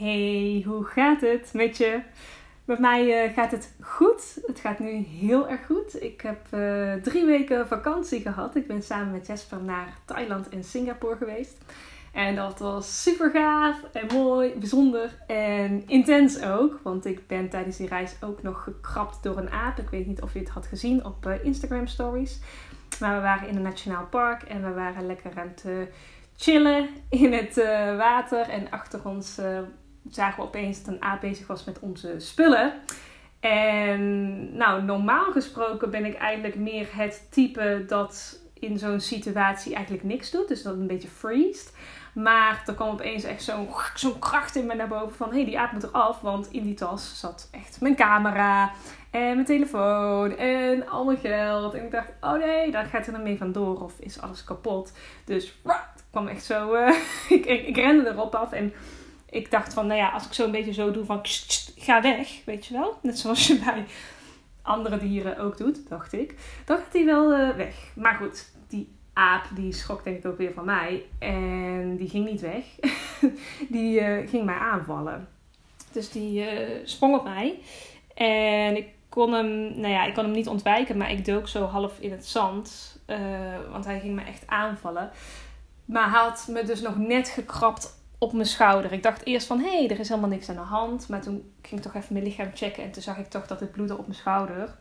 Hey, hoe gaat het met je? Met mij uh, gaat het goed. Het gaat nu heel erg goed. Ik heb uh, drie weken vakantie gehad. Ik ben samen met Jesper naar Thailand en Singapore geweest. En dat was super gaaf en mooi, bijzonder en intens ook. Want ik ben tijdens die reis ook nog gekrapt door een aap. Ik weet niet of je het had gezien op uh, Instagram stories. Maar we waren in een nationaal park en we waren lekker aan het chillen in het water. En achter ons zagen we opeens dat een aap bezig was met onze spullen. En nou, normaal gesproken ben ik eigenlijk meer het type dat in zo'n situatie eigenlijk niks doet. Dus dat een beetje freest. Maar er kwam opeens echt zo'n kracht in me naar boven van... hé, hey, die aap moet eraf, want in die tas zat echt mijn camera en mijn telefoon en al mijn geld. En ik dacht, oh nee, daar gaat er dan mee vandoor of is alles kapot. Dus kwam echt zo. Uh, ik, ik, ik, rende erop af en ik dacht van, nou ja, als ik zo een beetje zo doe van ga weg, weet je wel. Net zoals je bij andere dieren ook doet, dacht ik. Dan gaat hij wel uh, weg. Maar goed, die aap die schrok denk ik ook weer van mij. En die ging niet weg. die uh, ging mij aanvallen. Dus die sprong op mij. En ik kon hem, nou ja, ik kon hem niet ontwijken, maar ik dook zo half in het zand. want hij ging me echt aanvallen. Maar hij had me dus nog net gekrapt op mijn schouder. Ik dacht eerst van, hé, hey, er is helemaal niks aan de hand. Maar toen ging ik toch even mijn lichaam checken. En toen zag ik toch dat het bloedde op mijn schouder.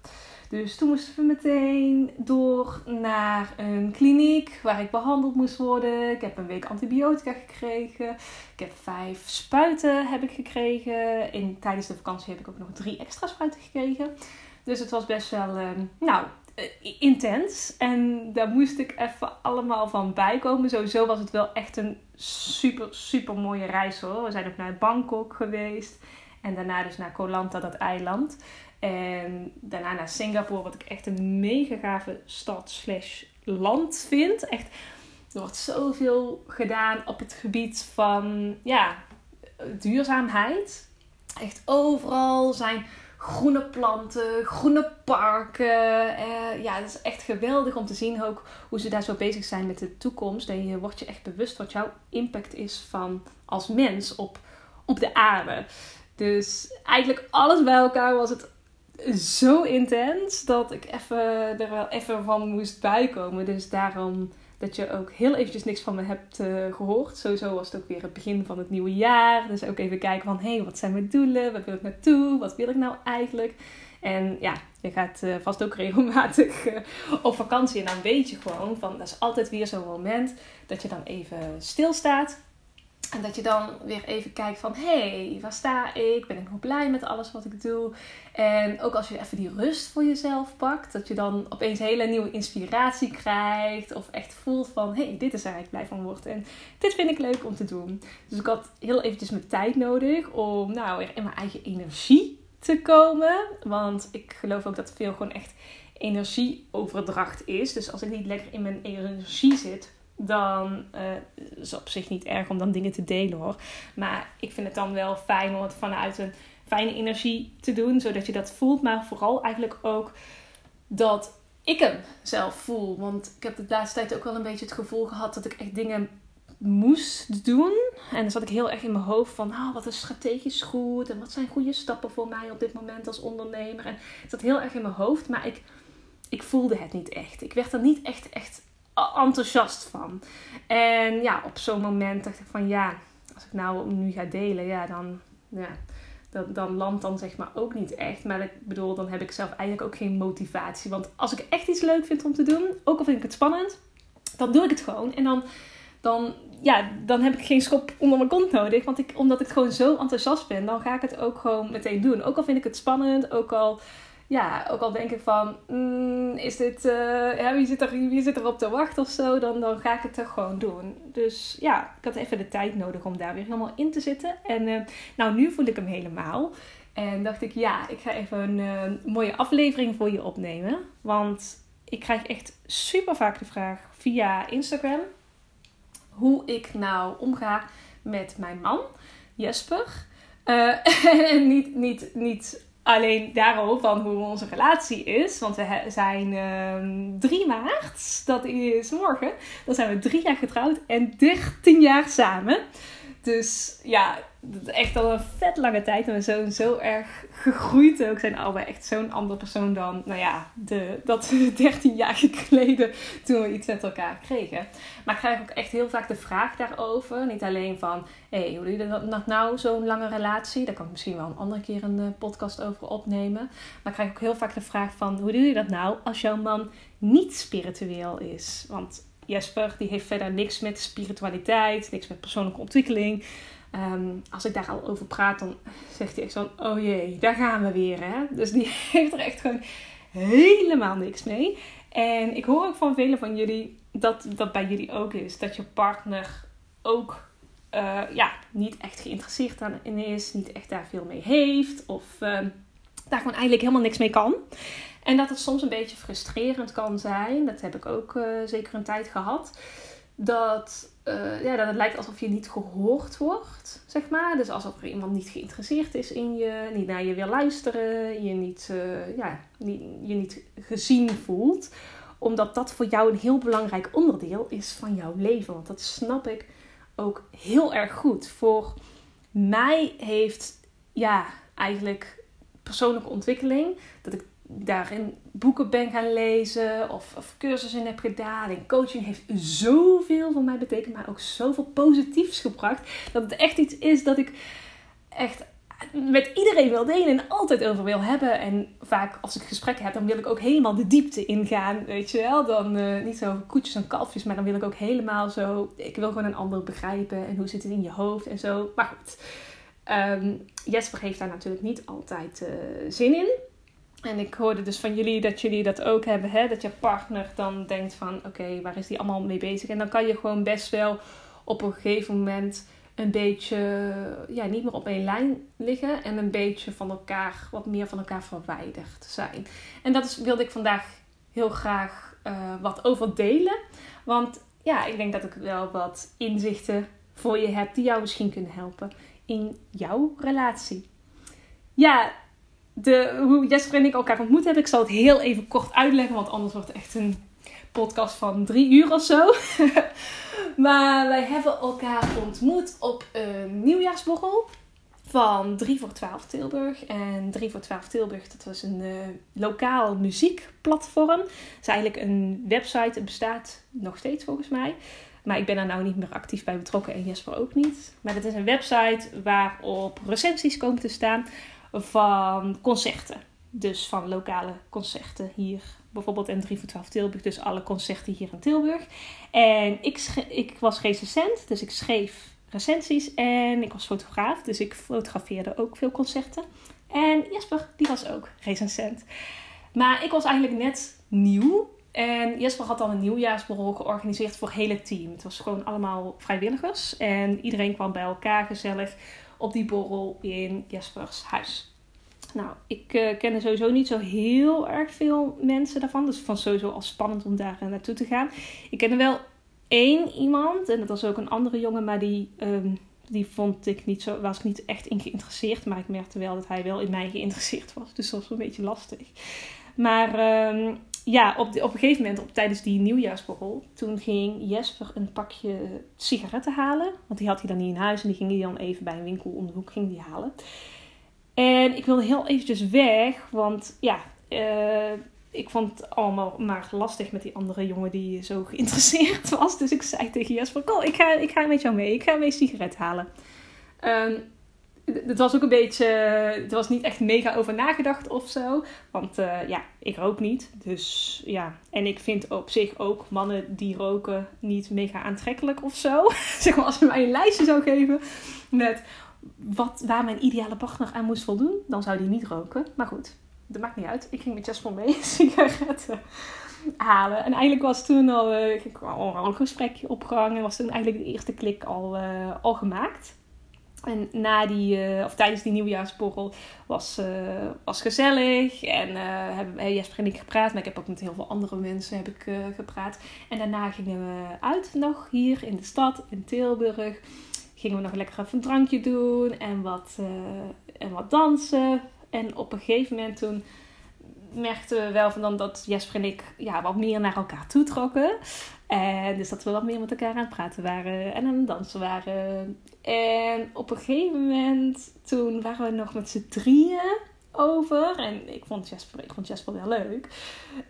Dus toen moesten we meteen door naar een kliniek waar ik behandeld moest worden. Ik heb een week antibiotica gekregen. Ik heb vijf spuiten heb ik gekregen. In, tijdens de vakantie heb ik ook nog drie extra spuiten gekregen. Dus het was best wel, uh, nou, intens. En daar moest ik even allemaal van bijkomen. Sowieso was het wel echt een super, super mooie reis hoor. We zijn ook naar Bangkok geweest. En daarna dus naar Koh Lanta, dat eiland. En daarna naar Singapore, wat ik echt een mega gave stad slash land vind. Echt, er wordt zoveel gedaan op het gebied van ja, duurzaamheid. Echt overal zijn groene planten, groene parken. Uh, ja, het is echt geweldig om te zien ook hoe ze daar zo bezig zijn met de toekomst. En je wordt je echt bewust wat jouw impact is van als mens op, op de aarde. Dus eigenlijk alles bij elkaar was het zo intens dat ik even, er wel even van moest bijkomen. Dus daarom dat je ook heel eventjes niks van me hebt uh, gehoord. Sowieso was het ook weer het begin van het nieuwe jaar. Dus ook even kijken van, hé, hey, wat zijn mijn doelen? Waar wil ik naartoe? Wat wil ik nou eigenlijk? En ja, je gaat uh, vast ook regelmatig uh, op vakantie. En dan weet je gewoon van, dat is altijd weer zo'n moment dat je dan even stilstaat. En dat je dan weer even kijkt van, hé, hey, waar sta ik? Ben ik nog blij met alles wat ik doe? En ook als je even die rust voor jezelf pakt, dat je dan opeens hele nieuwe inspiratie krijgt. Of echt voelt van, hé, hey, dit is waar ik blij van word. En dit vind ik leuk om te doen. Dus ik had heel eventjes mijn tijd nodig om, nou, weer in mijn eigen energie te komen. Want ik geloof ook dat veel gewoon echt energieoverdracht is. Dus als ik niet lekker in mijn energie zit, dan uh, is het op zich niet erg om dan dingen te delen hoor. Maar ik vind het dan wel fijn om het vanuit een fijne energie te doen, zodat je dat voelt. Maar vooral eigenlijk ook dat ik hem zelf voel. Want ik heb de laatste tijd ook wel een beetje het gevoel gehad dat ik echt dingen moest doen. En dan zat ik heel erg in mijn hoofd van, oh, wat is strategisch goed en wat zijn goede stappen voor mij op dit moment als ondernemer. En het zat heel erg in mijn hoofd, maar ik, ik voelde het niet echt. Ik werd er niet echt, echt enthousiast van. En ja, op zo'n moment dacht ik van ja, als ik nou nu ga delen, ja, dan, ja, dan, dan landt dan zeg maar ook niet echt. Maar ik bedoel, dan heb ik zelf eigenlijk ook geen motivatie. Want als ik echt iets leuk vind om te doen, ook al vind ik het spannend, dan doe ik het gewoon. En dan, dan, ja, dan heb ik geen schop onder mijn kont nodig. Want ik, omdat ik gewoon zo enthousiast ben, dan ga ik het ook gewoon meteen doen. Ook al vind ik het spannend, ook al ja, ook al denk ik van, mm, is dit, ja, wie, zit er, wie zit er op te wachten of zo, dan, dan ga ik het toch gewoon doen. Dus ja, ik had even de tijd nodig om daar weer helemaal in te zitten. En uh, nou, nu voel ik hem helemaal. En dacht ik, ja, ik ga even een uh, mooie aflevering voor je opnemen. Want ik krijg echt super vaak de vraag via Instagram hoe ik nou omga met mijn man, Jesper. en niet, niet, niet alleen daarover van hoe onze relatie is. Want we zijn uh, ehm, 3 maart, dat is morgen. Dan zijn we drie jaar getrouwd en 13 jaar samen. Dus ja, echt al een vet lange tijd. En we zijn zo erg gegroeid ook. Zijn allebei echt zo'n andere persoon dan, nou ja, de, dat 13 jaar geleden toen we iets met elkaar kregen. Maar ik krijg ook echt heel vaak de vraag daarover. Niet alleen van, hé, hey, hoe doe je dat nou, zo'n lange relatie? Daar kan ik misschien wel een andere keer een eh, podcast over opnemen. Maar ik krijg ook heel vaak de vraag van, hoe doe je dat nou als jouw man niet spiritueel is? Want Jesper die heeft verder niks met spiritualiteit, niks met persoonlijke ontwikkeling. Ehm, als ik daar al over praat, dan zegt hij echt zo: Oh jee, daar gaan we weer. Hè? Dus die heeft er echt gewoon helemaal niks mee. En ik hoor ook van velen van jullie dat dat bij jullie ook is. Dat je partner ook uh, ja, niet echt geïnteresseerd in is, niet echt daar veel mee heeft. Of uh, daar gewoon eigenlijk helemaal niks mee kan. En dat het soms een beetje frustrerend kan zijn. Dat heb ik ook uh, zeker een tijd gehad. Dat, uh, ja, dat het lijkt alsof je niet gehoord wordt, zeg maar. Dus alsof er iemand niet geïnteresseerd is in je, niet naar je wil luisteren, je niet, uh, ja, je niet gezien voelt. Omdat dat voor jou een heel belangrijk onderdeel is van jouw leven. Want dat snap ik ook heel erg goed. Voor mij heeft, ja, eigenlijk persoonlijke ontwikkeling. Dat ik daarin boeken ben gaan lezen of, of cursussen heb gedaan. En coaching heeft zoveel voor mij betekend, maar ook zoveel positiefs gebracht. Dat het echt iets is dat ik echt met iedereen wil delen en altijd over wil hebben. En vaak als ik gesprekken heb, dan wil ik ook helemaal de diepte ingaan. Weet je wel? Dan uh, niet zo koetjes en kalfjes, maar dan wil ik ook helemaal zo. Ik wil gewoon een ander begrijpen en hoe zit het in je hoofd en zo. Maar goed. Um, Jesper heeft daar natuurlijk niet altijd uh, zin in. En ik hoorde dus van jullie dat jullie dat ook hebben. Hè? Dat je partner dan denkt van oké, waar is die allemaal mee bezig? En dan kan je gewoon best wel op een gegeven moment een beetje ja, niet meer op één lijn liggen. En een beetje van elkaar, wat meer van elkaar verwijderd zijn. En dat is, wilde ik vandaag heel graag uh, wat over delen. Want ja, ik denk dat ik wel wat inzichten voor je heb die jou misschien kunnen helpen in jouw relatie. Ja, de, hoe Jesper en ik elkaar ontmoet hebben. Ik zal het heel even kort uitleggen, want anders wordt het echt een podcast van drie uur of zo. maar wij hebben elkaar ontmoet op een nieuwjaarsborrel van 3 voor 12 Tilburg. En 3 voor 12 Tilburg, dat was een uh, lokaal muziekplatform. Het is eigenlijk een website, het bestaat nog steeds volgens mij. Maar ik ben daar nou niet meer actief bij betrokken en Jesper ook niet. Maar het is een website waarop recensies komen te staan van concerten. Dus van lokale concerten hier. Bijvoorbeeld in 3 voor 12 Tilburg. Dus alle concerten hier in Tilburg. En ik, ik was recensent. Dus ik schreef recensies. En ik was fotograaf. Dus ik fotografeerde ook veel concerten. En Jesper, die was ook recensent. Maar ik was eigenlijk net nieuw. En Jesper had dan een nieuwjaarsborrel georganiseerd voor het hele team. Het was gewoon allemaal vrijwilligers. En iedereen kwam bij elkaar gezellig op die borrel in Jespers huis. Nou, ik uh, kende sowieso niet zo heel erg veel mensen daarvan. Dus ik vond sowieso al spannend om daar uh, naartoe te gaan. Ik kende wel één iemand. En dat was ook een andere jongen. Maar die, um, die vond ik niet zo, was ik niet echt in geïnteresseerd. Maar ik merkte wel dat hij wel in mij geïnteresseerd was. Dus dat was een beetje lastig. Maar um, ja, op, op een gegeven moment, op, tijdens die nieuwjaarsborrel, toen ging Jesper een pakje sigaretten halen. Want die had hij dan niet in huis en die ging hij dan even bij een winkel om de hoek ging die halen. En ik wilde heel eventjes weg, want ja, uh, ik vond het allemaal maar lastig met die andere jongen die zo geïnteresseerd was. Dus ik zei tegen Jesper, kom, ik ga, ik ga met jou mee. Ik ga mee sigaret halen. Um, het was ook een beetje. Het was niet echt mega over nagedacht of zo. Want uh, ja, ik rook niet. Dus ja. En ik vind op zich ook mannen die roken niet mega aantrekkelijk of zo. zeg maar als je mij een lijstje zou geven met wat, waar mijn ideale partner aan moest voldoen, dan zou die niet roken. Maar goed, dat maakt niet uit. Ik ging met Jasper mee sigaretten halen. En eigenlijk was toen al, uh, al een gesprekje opgehangen. Was toen eigenlijk de eerste klik al, al gemaakt. En na die, uh, of tijdens die nieuwjaarsborrel was, uh, was gezellig. En uh, hebben Jesper en ik gepraat. Maar ik heb ook met heel veel andere mensen heb ik, gepraat. En daarna gingen we uit nog hier in de stad, in Tilburg. Gingen we nog lekker even een drankje doen en wat, en wat dansen. En op een gegeven moment toen merkten we wel van dan dat Jesper en ik ja, wat meer naar elkaar toe trokken. En dus dat we wat meer met elkaar aan het praten waren en aan het dansen waren. En op een gegeven moment, toen waren we nog met z'n drieën over. En ik vond Jesper, ik vond Jesper wel leuk.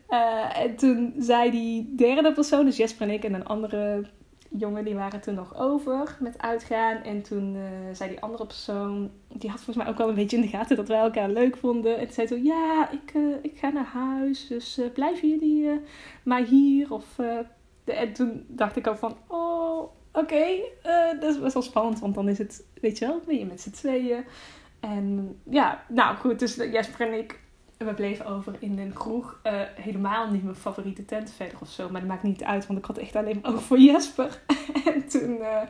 Uh, en toen zei die derde persoon, dus Jesper en ik en een andere jongen, die waren toen nog over met uitgaan. En toen uh, zei die andere persoon, die had volgens mij ook wel een beetje in de gaten dat wij elkaar leuk vonden. En toen zei toen, ja, ik, uh, ik ga naar huis, dus blijven jullie maar hier? Of, en toen dacht ik al van, oh, oké, dat is wel spannend, want dan is het, weet je wel, ben je met z'n tweeën. En ja, nou goed, dus Jesper en ik, we bleven over in een kroeg. Uh, helemaal niet mijn favoriete tent verder of zo. Maar dat maakt niet uit, want ik had echt alleen maar over voor Jesper. en toen, uh,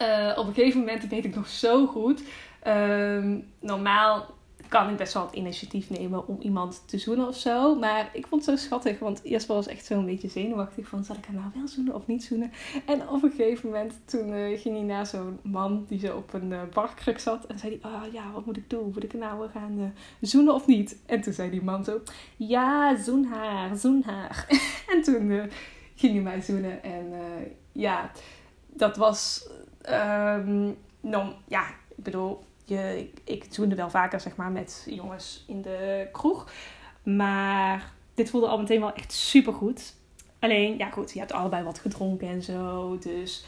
uh, op een gegeven moment, weet ik nog zo goed. Ehm, normaal kan ik best wel het initiatief nemen om iemand te zoenen of zo. Maar ik vond het zo schattig, want Jesper was echt zo'n beetje zenuwachtig van... zal ik hem nou wel zoenen of niet zoenen? En op een gegeven moment toen uh, ging hij naar zo'n man die zo op een uh, barkruk zat. En zei hij, oh ja, wat moet ik doen? Moet ik nou gaan uh, zoenen of niet? En toen zei die man zo, ja, zoen haar, zoen haar. en toen ging hij mij zoenen. En ja, dat was... Um, nou, ja, ik bedoel je, ik, zoende wel vaker zeg maar, met jongens in de kroeg. Maar dit voelde al meteen wel echt super goed. Alleen, ja goed, je hebt allebei wat gedronken en zo. Dus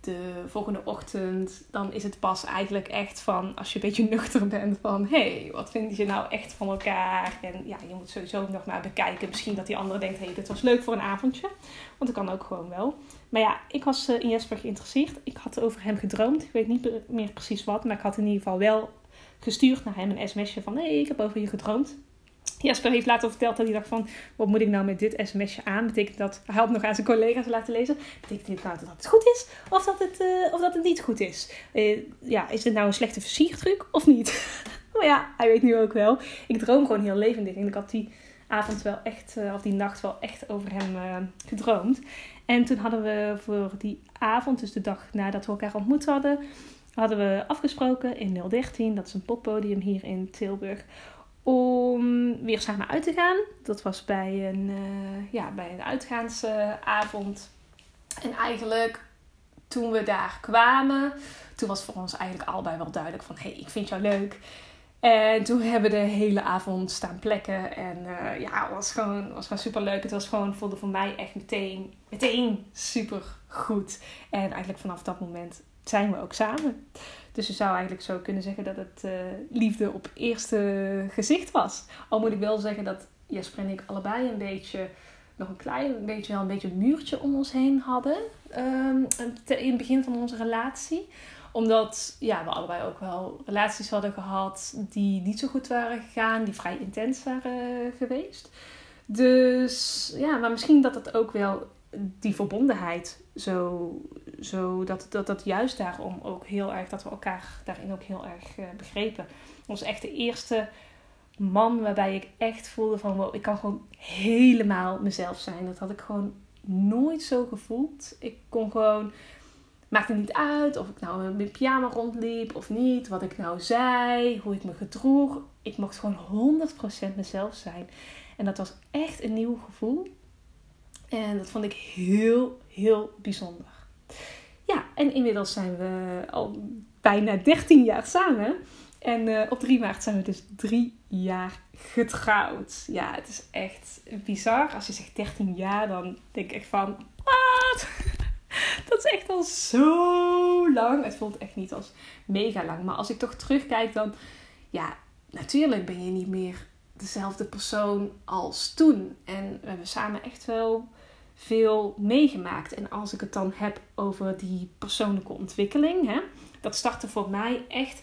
de volgende ochtend, dan is het pas eigenlijk echt van, als je een beetje nuchter bent, van hé, hey, wat vind je nou echt van elkaar? En ja, je moet sowieso nog maar bekijken. Misschien dat die andere denkt, hé, hey, dit was leuk voor een avondje. Want dat kan ook gewoon wel. Maar ja, ik was uh, in Jesper geïnteresseerd. Ik had over hem gedroomd. Ik weet niet meer precies wat, maar ik had in ieder geval wel gestuurd naar hem een sms'je van, hé, hey, ik heb over je gedroomd. Jasper heeft later verteld dat hij dacht van... wat moet ik nou met dit sms'je aan? Betekent dat... Hij had nog aan zijn collega's laten lezen. Betekent dit nou dat het goed is? Of dat het, uh, of dat het niet goed is? Uh, ja, is dit nou een slechte versiertruc of niet? maar ja, hij weet nu ook wel. Ik droom gewoon heel levendig. En ik had die avond wel echt... Uh, of die nacht wel echt over hem gedroomd. En toen hadden we voor die avond... dus de dag nadat we elkaar ontmoet hadden... hadden we afgesproken in 013. Dat is een poppodium hier in Tilburg om weer samen uit te gaan. Dat was bij een, uh, ja, bij een uitgaansavond. en eigenlijk toen we daar kwamen, toen was voor ons eigenlijk allebei wel duidelijk van... hé, hey, ik vind jou leuk. En toen hebben we de hele avond staan plekken. En uh, ja, het was gewoon, was gewoon super leuk. Het was gewoon, voelde voor mij echt meteen, meteen super goed. En eigenlijk vanaf dat moment zijn we ook samen. Dus je zou eigenlijk zo kunnen zeggen dat het uh, liefde op eerste gezicht was. Al moet ik wel zeggen dat Jesper en ik allebei een beetje, nog een klein beetje, wel een beetje een muurtje om ons heen hadden. Um, in het begin van onze relatie omdat ja, we allebei ook wel relaties hadden gehad die niet zo goed waren gegaan, die vrij intens waren geweest. Dus ja, maar misschien dat het ook wel die verbondenheid zo, zo dat, dat dat juist daarom ook heel erg, dat we elkaar daarin ook heel erg uh, begrepen. was echt de eerste man waarbij ik echt voelde van wow, ik kan gewoon helemaal mezelf zijn. Dat had ik gewoon nooit zo gevoeld. Ik kon gewoon, maakte niet uit of ik nou met pyjama rondliep of niet, wat ik nou zei, hoe ik me gedroeg. Ik mocht gewoon 100% mezelf zijn. En dat was echt een nieuw gevoel. En dat vond ik heel, heel bijzonder. Ja, en inmiddels zijn we al bijna 13 jaar samen. En uh, op 3 maart zijn we dus drie jaar getrouwd. Ja, het is echt bizar. Als je zegt 13 jaar, dan denk ik echt van... Wat? Dat is echt al zo lang. Het voelt echt niet als mega lang. Maar als ik toch terugkijk, dan... Ja, natuurlijk ben je niet meer dezelfde persoon als toen. En we hebben samen echt wel veel meegemaakt. En als ik het dan heb over die persoonlijke ontwikkeling, hè, dat startte voor mij echt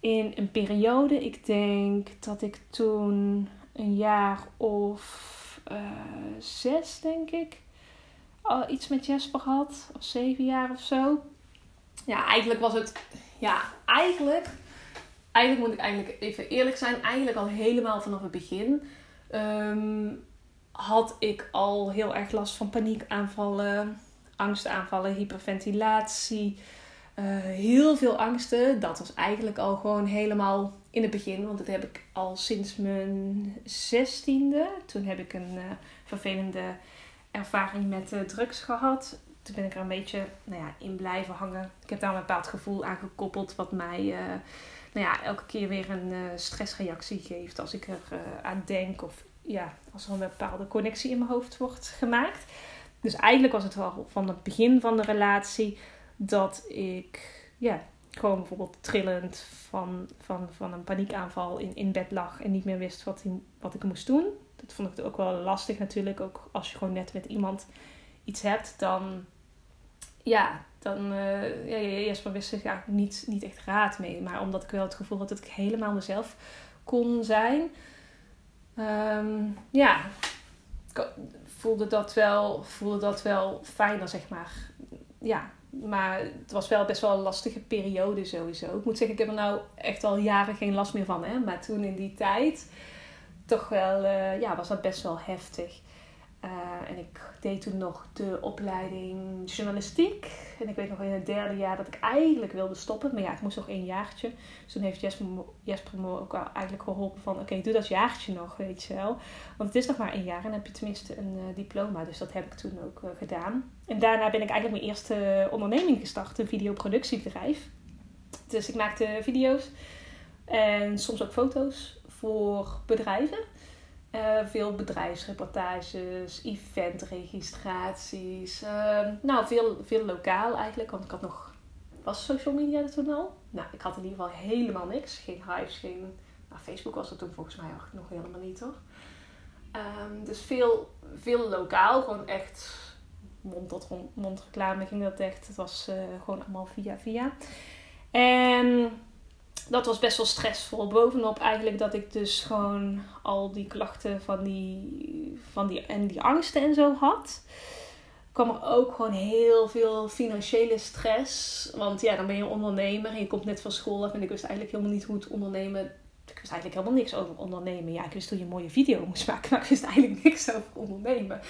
in een periode. Ik denk dat ik toen een jaar of uh, zes, denk ik, al iets met Jesper had. Of zeven jaar of zo. Ja, eigenlijk was het. Ja, eigenlijk. Eigenlijk moet ik eigenlijk even eerlijk zijn. Eigenlijk al helemaal vanaf het begin. Um, had ik al heel erg last van paniekaanvallen, angstaanvallen, hyperventilatie. Eh, heel veel angsten. Dat was eigenlijk al gewoon helemaal in het begin. Want dat heb ik al sinds mijn zestiende. Toen heb ik een uh, vervelende ervaring met uh, drugs gehad. Toen ben ik er een beetje nou ja, in blijven hangen. Ik heb daar een bepaald gevoel aan gekoppeld. Wat mij nou ja, elke keer weer een stressreactie geeft. Als ik er aan denk. Of ja, als er een bepaalde connectie in mijn hoofd wordt gemaakt. Dus eigenlijk was het wel van het begin van de relatie dat ik ja, gewoon bijvoorbeeld trillend van, van, van een paniekaanval in, in bed lag en niet meer wist wat, wat ik moest doen. Dat vond ik ook wel lastig natuurlijk. Ook als je gewoon net met iemand iets hebt, dan ja, dan uh, ja, maar wist ik eigenlijk niet, niet echt raad mee. Maar omdat ik wel het gevoel had dat ik helemaal mezelf kon zijn. Um, ja, voelde dat wel, voelde dat wel fijner, zeg maar. Ja, maar het was wel best wel een lastige periode sowieso. Ik moet zeggen, ik heb er nou echt al jaren geen last meer van. Hè? Maar toen in die tijd, toch wel, uh, ja, was dat best wel heftig. Uh, en ik deed toen nog de opleiding journalistiek. En ik weet nog in het derde jaar dat ik eigenlijk wilde stoppen. Maar ja, ik moest nog één jaartje. Dus toen heeft Jesper, me ook eigenlijk geholpen van... Oké, doe dat jaartje nog, weet je wel. Want het is nog maar één jaar en dan heb je tenminste een uh, diploma. Dus dat heb ik toen ook uh, gedaan. En daarna ben ik eigenlijk mijn eerste onderneming gestart. Een videoproductiebedrijf. Dus ik maakte video's. En soms ook foto's voor bedrijven. Uh, veel bedrijfsreportages, eventregistraties. Uh, nou, veel, veel lokaal eigenlijk. Want ik had nog... Was social media toen al? Nou, ik had in ieder geval helemaal niks. Geen hives, geen... Nou, Facebook was er toen volgens mij nog helemaal niet, toch? Um, dus veel, veel lokaal. Gewoon echt mond tot mond reclame ging dat echt. Het was uh, gewoon allemaal via via. Dat was best wel stressvol. Bovenop eigenlijk dat ik dus gewoon al die klachten van die, van die, en die angsten en zo had. kwam er ook gewoon heel veel financiële stress. Want ja, dan ben je ondernemer en je komt net van school af. En ik wist eigenlijk helemaal niet hoe het ondernemen... Ik wist eigenlijk helemaal niks over ondernemen. Ja, ik wist hoe je een mooie video moest maken. Maar ik wist eigenlijk niks over ondernemen.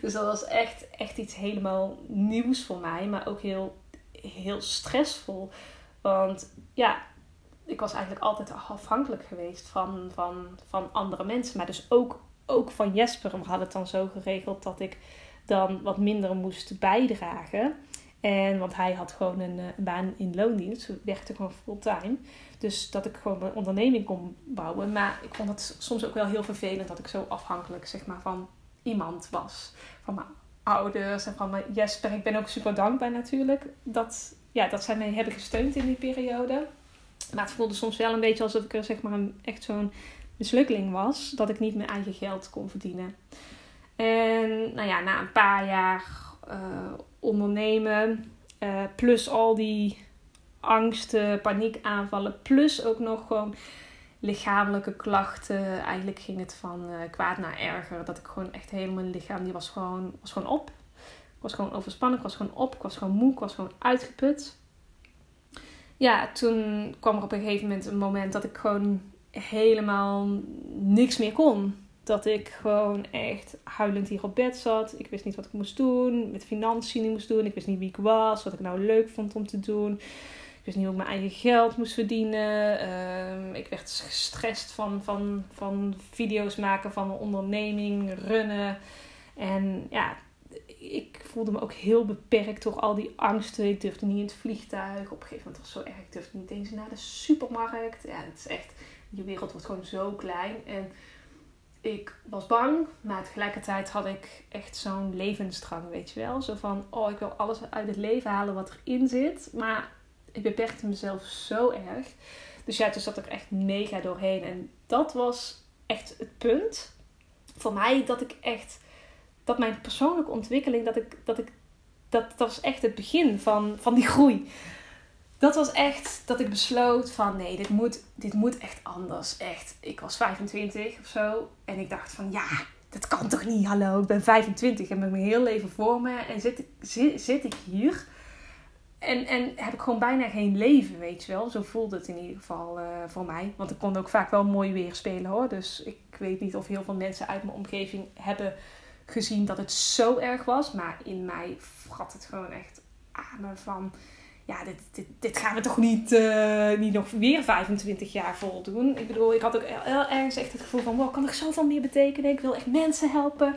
Dus dat was echt, echt iets helemaal nieuws voor mij. Maar ook heel, heel stressvol. Want ja, ik was eigenlijk altijd afhankelijk geweest van, van, van andere mensen. Maar dus ook, ook van Jesper. We hadden het dan zo geregeld dat ik dan wat minder moest bijdragen. En want hij had gewoon een, eh, baan in loondienst. werkte gewoon fulltime. Dus dat ik gewoon mijn onderneming kon bouwen. Maar ik vond het soms ook wel heel vervelend dat ik zo afhankelijk zeg maar, van iemand was. Van mijn ouders en van mijn Jesper. Ik ben ook super dankbaar natuurlijk dat, ja, dat zij mij hebben gesteund in die periode. Maar het voelde soms wel een beetje alsof ik er zeg maar een, echt zo'n mislukkeling was. Dat ik niet mijn eigen geld kon verdienen. En nou ja, na een paar jaar uh, ondernemen. Uh, plus al die angsten, paniekaanvallen. Plus ook nog gewoon lichamelijke klachten. Eigenlijk ging het van uh, kwaad naar erger. Dat ik gewoon echt helemaal mijn lichaam, die was gewoon, was gewoon op. Ik was gewoon overspannen, ik was gewoon op, ik was gewoon moe, ik was gewoon uitgeput ja, toen kwam er op een gegeven moment een moment dat ik gewoon helemaal niks meer kon. Dat ik gewoon echt huilend hier op bed zat. Ik wist niet wat ik moest doen. Met financiën niet moest doen. Ik wist niet wie ik was. Wat ik nou leuk vond om te doen. Ik wist niet hoe ik mijn eigen geld moest verdienen. Ehm, ik werd gestrest van, van, van video's maken van een onderneming, runnen. En ja, ik voelde me ook heel beperkt door al die angsten. Ik durfde niet in het vliegtuig. Op een gegeven moment was het zo erg. Ik durfde niet eens naar de supermarkt. Ja, het is echt... Je wereld wordt gewoon zo klein. En ik was bang. Maar tegelijkertijd had ik echt zo'n levensdrang, weet je wel. Zo van, oh, ik wil alles uit het leven halen wat erin zit. Maar ik beperkte mezelf zo erg. Dus ja, toen zat ik echt mega doorheen. En dat was echt het punt voor mij dat ik echt dat mijn persoonlijke ontwikkeling, dat ik, dat ik, dat, dat was echt het begin van, van die groei. Dat was echt dat ik besloot van nee, dit moet, dit moet echt anders. Echt, ik was 25 of zo en ik dacht van ja, dat kan toch niet, hallo, ik ben 25 en met mijn heel leven voor me en zit, zit, zit ik hier. En, en heb ik gewoon bijna geen leven, weet je wel. Zo voelde het in ieder geval uh, voor mij. Want ik kon ook vaak wel mooi weer spelen hoor. Dus ik weet niet of heel veel mensen uit mijn omgeving hebben gezien dat het zo erg was. Maar in mij vrat het gewoon echt aan me van... ja, dit, dit, dit gaan we toch niet, uh, niet nog weer 25 jaar voldoen. Ik bedoel, ik had ook heel ergens echt het gevoel van, wow, kan ik zoveel meer betekenen? Ik wil echt mensen helpen.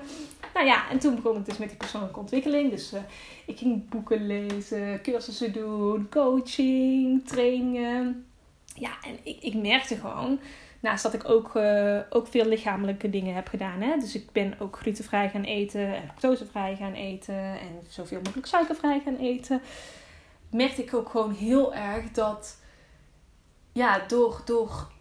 Nou ja, en toen begon ik dus met die persoonlijke ontwikkeling. Dus uh, ik ging boeken lezen, cursussen doen, coaching, trainingen. Ja, en ik, ik merkte gewoon, naast dat ik ook, uh, ook veel lichamelijke dingen heb gedaan. Hè? Dus ik ben ook glutenvrij gaan eten en lactosevrij gaan eten en zoveel mogelijk suikervrij gaan eten merkte ik ook gewoon heel erg dat, ja, door, door,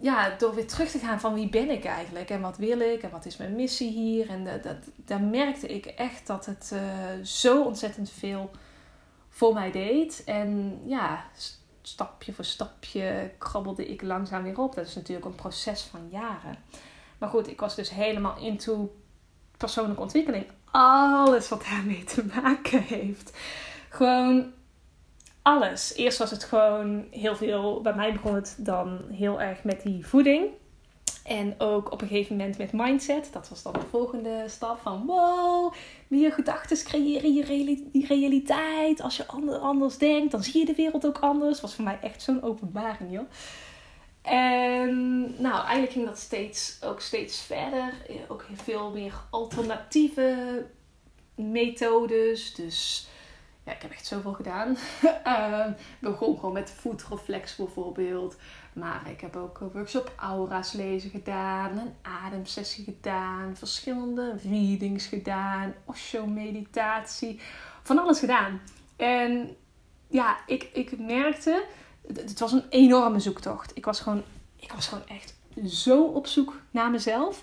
ja, door weer terug te gaan van wie ben ik eigenlijk en wat wil ik en wat is mijn missie hier. En dat, dat, daar merkte ik echt dat het uh, zo ontzettend veel voor mij deed. En ja, stapje voor stapje krabbelde ik langzaam weer op. Dat is natuurlijk een proces van jaren. Maar goed, ik was dus helemaal into persoonlijke ontwikkeling. Alles wat daarmee te maken heeft. Gewoon alles. Eerst was het gewoon heel veel. Bij mij begon het dan heel erg met die voeding. En ook op een gegeven moment met mindset. Dat was dan de volgende stap van wow, meer gedachten creëren je realiteit. Als je anders denkt, dan zie je de wereld ook anders. Was voor mij echt zo'n openbaring, joh. En nou, eigenlijk ging dat steeds, ook steeds verder. Ook veel meer alternatieve methodes. Dus ja, ik heb echt zoveel gedaan. uh, begon gewoon met food reflex bijvoorbeeld. Maar ik heb ook een workshop aura's lezen gedaan. Een ademsessie gedaan. Verschillende readings gedaan. Osho meditatie. Van alles gedaan. En ja, ik, ik merkte... Het was een enorme zoektocht. Ik was gewoon, ik was gewoon echt zo op zoek naar mezelf.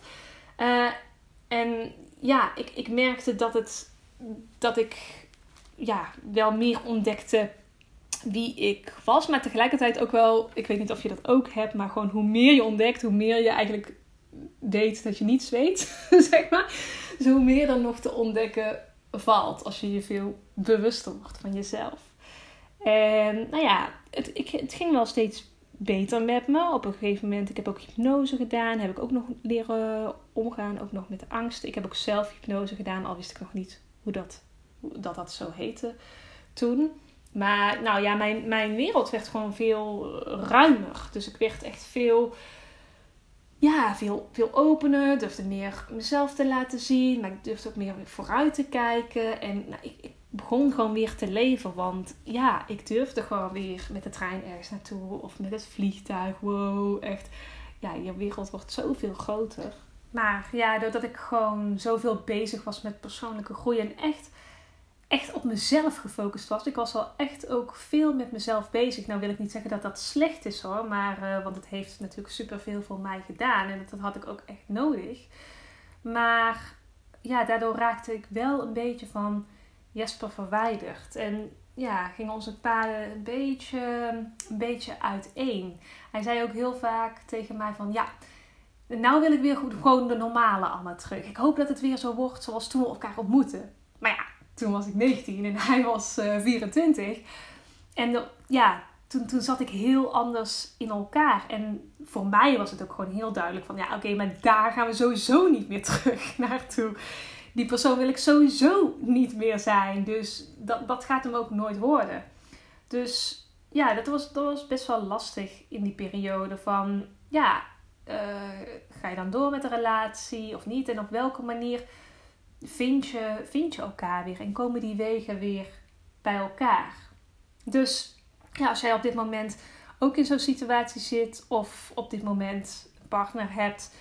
Uh, en ja, ik, ik merkte dat het... Dat ik ja, wel meer ontdekte wie ik was. Maar tegelijkertijd ook wel, ik weet niet of je dat ook hebt, maar gewoon hoe meer je ontdekt, hoe meer je eigenlijk weet dat je niets weet, zeg maar. Dus hoe meer dan nog te ontdekken valt als je je veel bewuster wordt van jezelf. En nou ja, het, ik, het ging wel steeds beter met me. Op een gegeven moment, ik heb ook hypnose gedaan, heb ik ook nog leren omgaan, ook nog met de angst. Ik heb ook zelf hypnose gedaan, al wist ik nog niet hoe dat dat dat zo heette toen. Maar nou ja, mijn, mijn wereld werd gewoon veel ruimer. Dus ik werd echt veel, ja, veel, veel opener. Durfde meer mezelf te laten zien. Maar ik durfde ook meer vooruit te kijken. En nou, ik, ik begon gewoon weer te leven. Want ja, ik durfde gewoon weer met de trein ergens naartoe. Of met het vliegtuig. Wow, echt. Ja, je wereld wordt zoveel groter. Maar ja, doordat ik gewoon zoveel bezig was met persoonlijke groei. En echt echt op mezelf gefocust was. Ik was al echt ook veel met mezelf bezig. Nou wil ik niet zeggen dat dat slecht is hoor. Maar, uh, want het heeft natuurlijk superveel voor mij gedaan. En dat had ik ook echt nodig. Maar ja, daardoor raakte ik wel een beetje van Jesper verwijderd. En ja, gingen onze paden een beetje, een beetje uiteen. Hij zei ook heel vaak tegen mij van ja, nou wil ik weer gewoon de normale Anna terug. Ik hoop dat het weer zo wordt zoals toen we elkaar ontmoetten. Maar ja, toen was ik 19 en hij was uh, eh, 24. En ja, toen, toen zat ik heel anders in elkaar. En voor mij was het ook gewoon heel duidelijk van... Ja, oké, maar daar gaan we sowieso niet meer terug naartoe. Die persoon wil ik sowieso niet meer zijn. Dus dat, dat gaat hem ook nooit worden. Dus ja, dat was, dat was best wel lastig in die periode van... Ja, uh, ga je dan door met de relatie of niet? En op welke manier vind je, vind je elkaar weer en komen die wegen weer bij elkaar. Dus ja, als jij op dit moment ook in zo'n situatie zit of op dit moment een partner hebt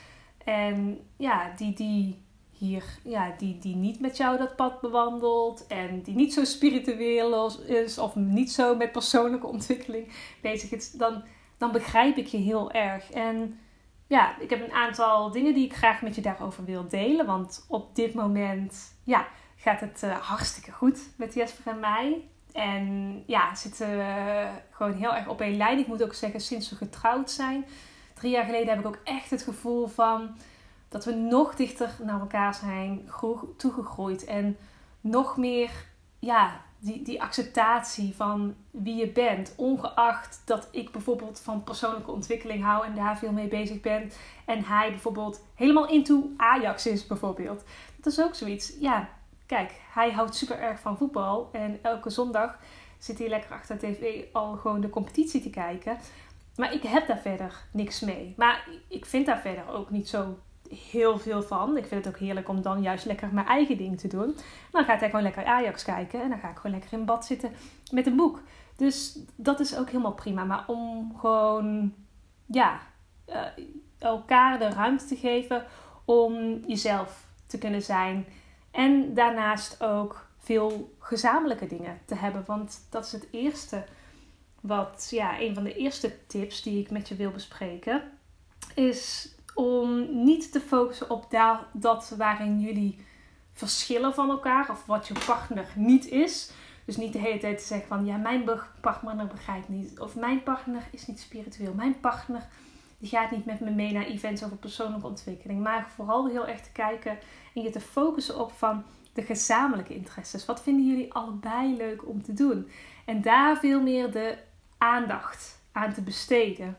en ja, die, die hier, ja, die, die niet met jou dat pad bewandelt en die niet zo spiritueel is of niet zo met persoonlijke ontwikkeling bezig is, dan, dan begrijp ik je heel erg. En ja, ik heb een aantal dingen die ik graag met je daarover wil delen. Want op dit moment ja, gaat het uh, hartstikke goed met Jesper en mij. En ja, zitten uh, gewoon heel erg op één lijn. Ik moet ook zeggen, sinds we getrouwd zijn, drie jaar geleden, heb ik ook echt het gevoel van dat we nog dichter naar elkaar zijn toegegroeid. En nog meer ja, die, die acceptatie van wie je bent. Ongeacht dat ik bijvoorbeeld van persoonlijke ontwikkeling hou en daar veel mee bezig ben. En hij bijvoorbeeld helemaal into Ajax is bijvoorbeeld. Dat is ook zoiets. Ja, kijk, hij houdt super erg van voetbal. En elke zondag zit hier lekker achter de tv al gewoon de competitie te kijken. Maar ik heb daar verder niks mee. Maar ik vind daar verder ook niet zo heel veel van. Ik vind het ook heerlijk om dan juist lekker mijn eigen ding te doen. Dan gaat hij gewoon lekker Ajax kijken. En dan ga ik gewoon lekker in bad zitten met een boek. Dus dat is ook helemaal prima. Maar om gewoon, ja, uh, elkaar de ruimte te geven om jezelf te kunnen zijn. En daarnaast ook veel gezamenlijke dingen te hebben. Want dat is het eerste wat, ja, een van de eerste tips die ik met je wil bespreken. Is om niet te focussen op dat waarin jullie verschillen van elkaar. Of wat je partner niet is. Dus niet de hele tijd te zeggen van ja, mijn partner begrijpt niet. Of mijn partner is niet spiritueel. Mijn partner die gaat niet met me mee naar events over persoonlijke ontwikkeling. Maar vooral heel erg te kijken en je te focussen op van de gezamenlijke interesses. Wat vinden jullie allebei leuk om te doen? En daar veel meer de aandacht aan te besteden.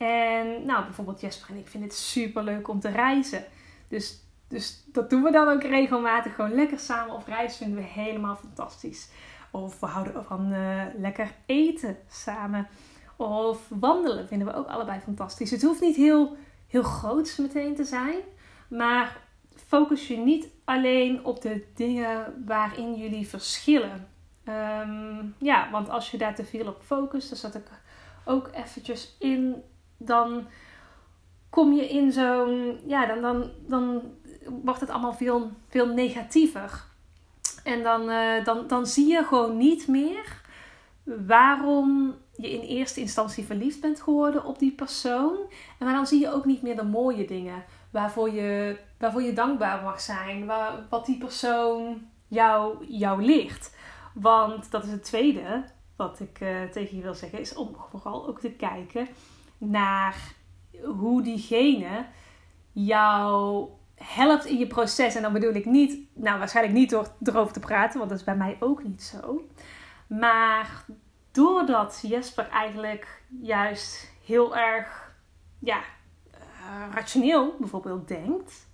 En nou, bijvoorbeeld Jesper en ik vinden het super leuk om te reizen. Dus, dus dat doen we dan ook regelmatig. Gewoon lekker samen op reis vinden we helemaal fantastisch. Of we houden van uh, lekker eten samen. Of wandelen vinden we ook allebei fantastisch. Het hoeft niet heel, heel groots meteen te zijn. Maar focus je niet alleen op de dingen waarin jullie verschillen. Ehm, ja, want als je daar te veel op focust, dan zat ik ook eventjes in, dan kom je in zo'n, ja, dan, dan, dan wordt het allemaal veel, veel negatiever. En dan, uh, dan, dan zie je gewoon niet meer waarom je in eerste instantie verliefd bent geworden op die persoon. En maar dan zie je ook niet meer de mooie dingen waarvoor je, waarvoor je dankbaar mag zijn. Waar, wat die persoon jou, jou leert. Want dat is het tweede wat ik uh, tegen je wil zeggen. Is om vooral ook te kijken naar hoe diegene jou helpt in je proces. En dan bedoel ik niet, nou waarschijnlijk niet door erover te praten, want dat is bij mij ook niet zo. Maar doordat Jesper eigenlijk juist heel erg ja, uh, rationeel bijvoorbeeld denkt,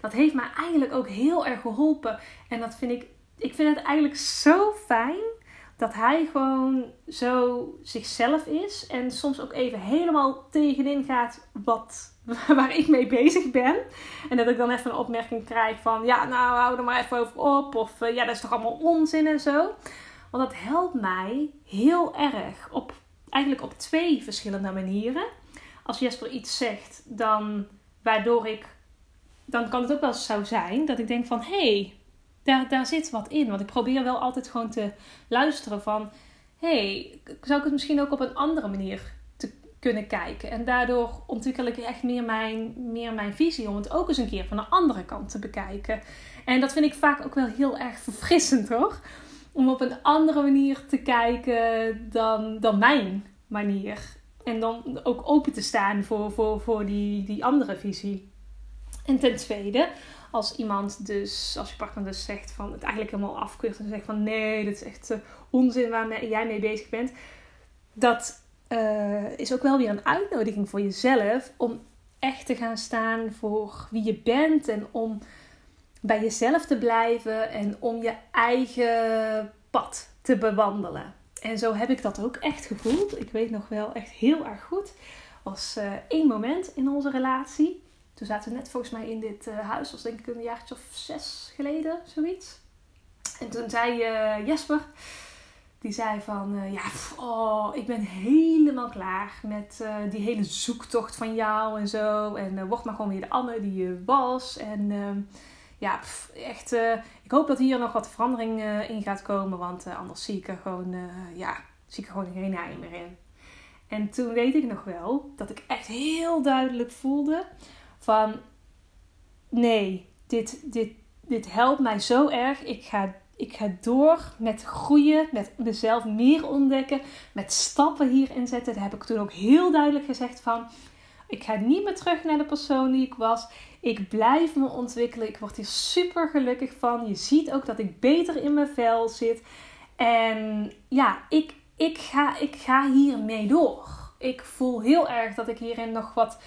dat heeft mij eigenlijk ook heel erg geholpen. En dat vind ik, ik vind het eigenlijk zo fijn dat hij gewoon zo zichzelf is en soms ook even helemaal tegenin gaat wat, waar ik mee bezig ben. En dat ik dan even een opmerking krijg van, ja, nou, hou er maar even over op. Of ja, dat is toch allemaal onzin en zo. Want dat helpt mij heel erg op eigenlijk op twee verschillende manieren. Als Jesper iets zegt, dan waardoor ik. Dan kan het ook wel zo zijn dat ik denk van hé, hey, daar, daar zit wat in. Want ik probeer wel altijd gewoon te luisteren van hey, zou ik het misschien ook op een andere manier te kunnen kijken. En daardoor ontwikkel ik echt meer mijn, meer mijn visie om het ook eens een keer van de andere kant te bekijken. En dat vind ik vaak ook wel heel erg verfrissend hoor om op een andere manier te kijken dan, dan mijn manier. En dan ook open te staan voor, voor, voor die, die andere visie. En ten tweede, als iemand dus, als je partner dus zegt van het eigenlijk helemaal afkeurt en zegt van nee, dit is echt uh, onzin waar jij mee bezig bent. Dat uh, is ook wel weer een uitnodiging voor jezelf om echt te gaan staan voor wie je bent en om bij jezelf te blijven en om je eigen pad te bewandelen. En zo heb ik dat ook echt gevoeld. Ik weet nog wel echt heel erg goed. Was uh, één moment in onze relatie. Toen zaten we net volgens mij in dit uh, huis. was denk ik een jaartje of zes geleden, zoiets. En toen zei uh, Jesper, die zei van, ja, oh, ik ben helemaal klaar met die hele zoektocht van jou en zo. En word maar gewoon weer de Anne die je was. En ehm, ja, echt. Ik hoop dat hier nog wat verandering in gaat komen. Want anders zie ik er gewoon, ja, zie ik er gewoon geen ei meer in. En toen weet ik nog wel dat ik echt heel duidelijk voelde van nee, dit, dit, dit helpt mij zo erg. Ik ga, ik ga door met groeien, met mezelf meer ontdekken, met stappen hierin zetten. Dat heb ik toen ook heel duidelijk gezegd van ik ga niet meer terug naar de persoon die ik was. Ik blijf me ontwikkelen. Ik word hier super gelukkig van. Je ziet ook dat ik beter in mijn vel zit. En ja, ik, ik, ga, ik ga hiermee door. Ik voel heel erg dat ik hierin nog wat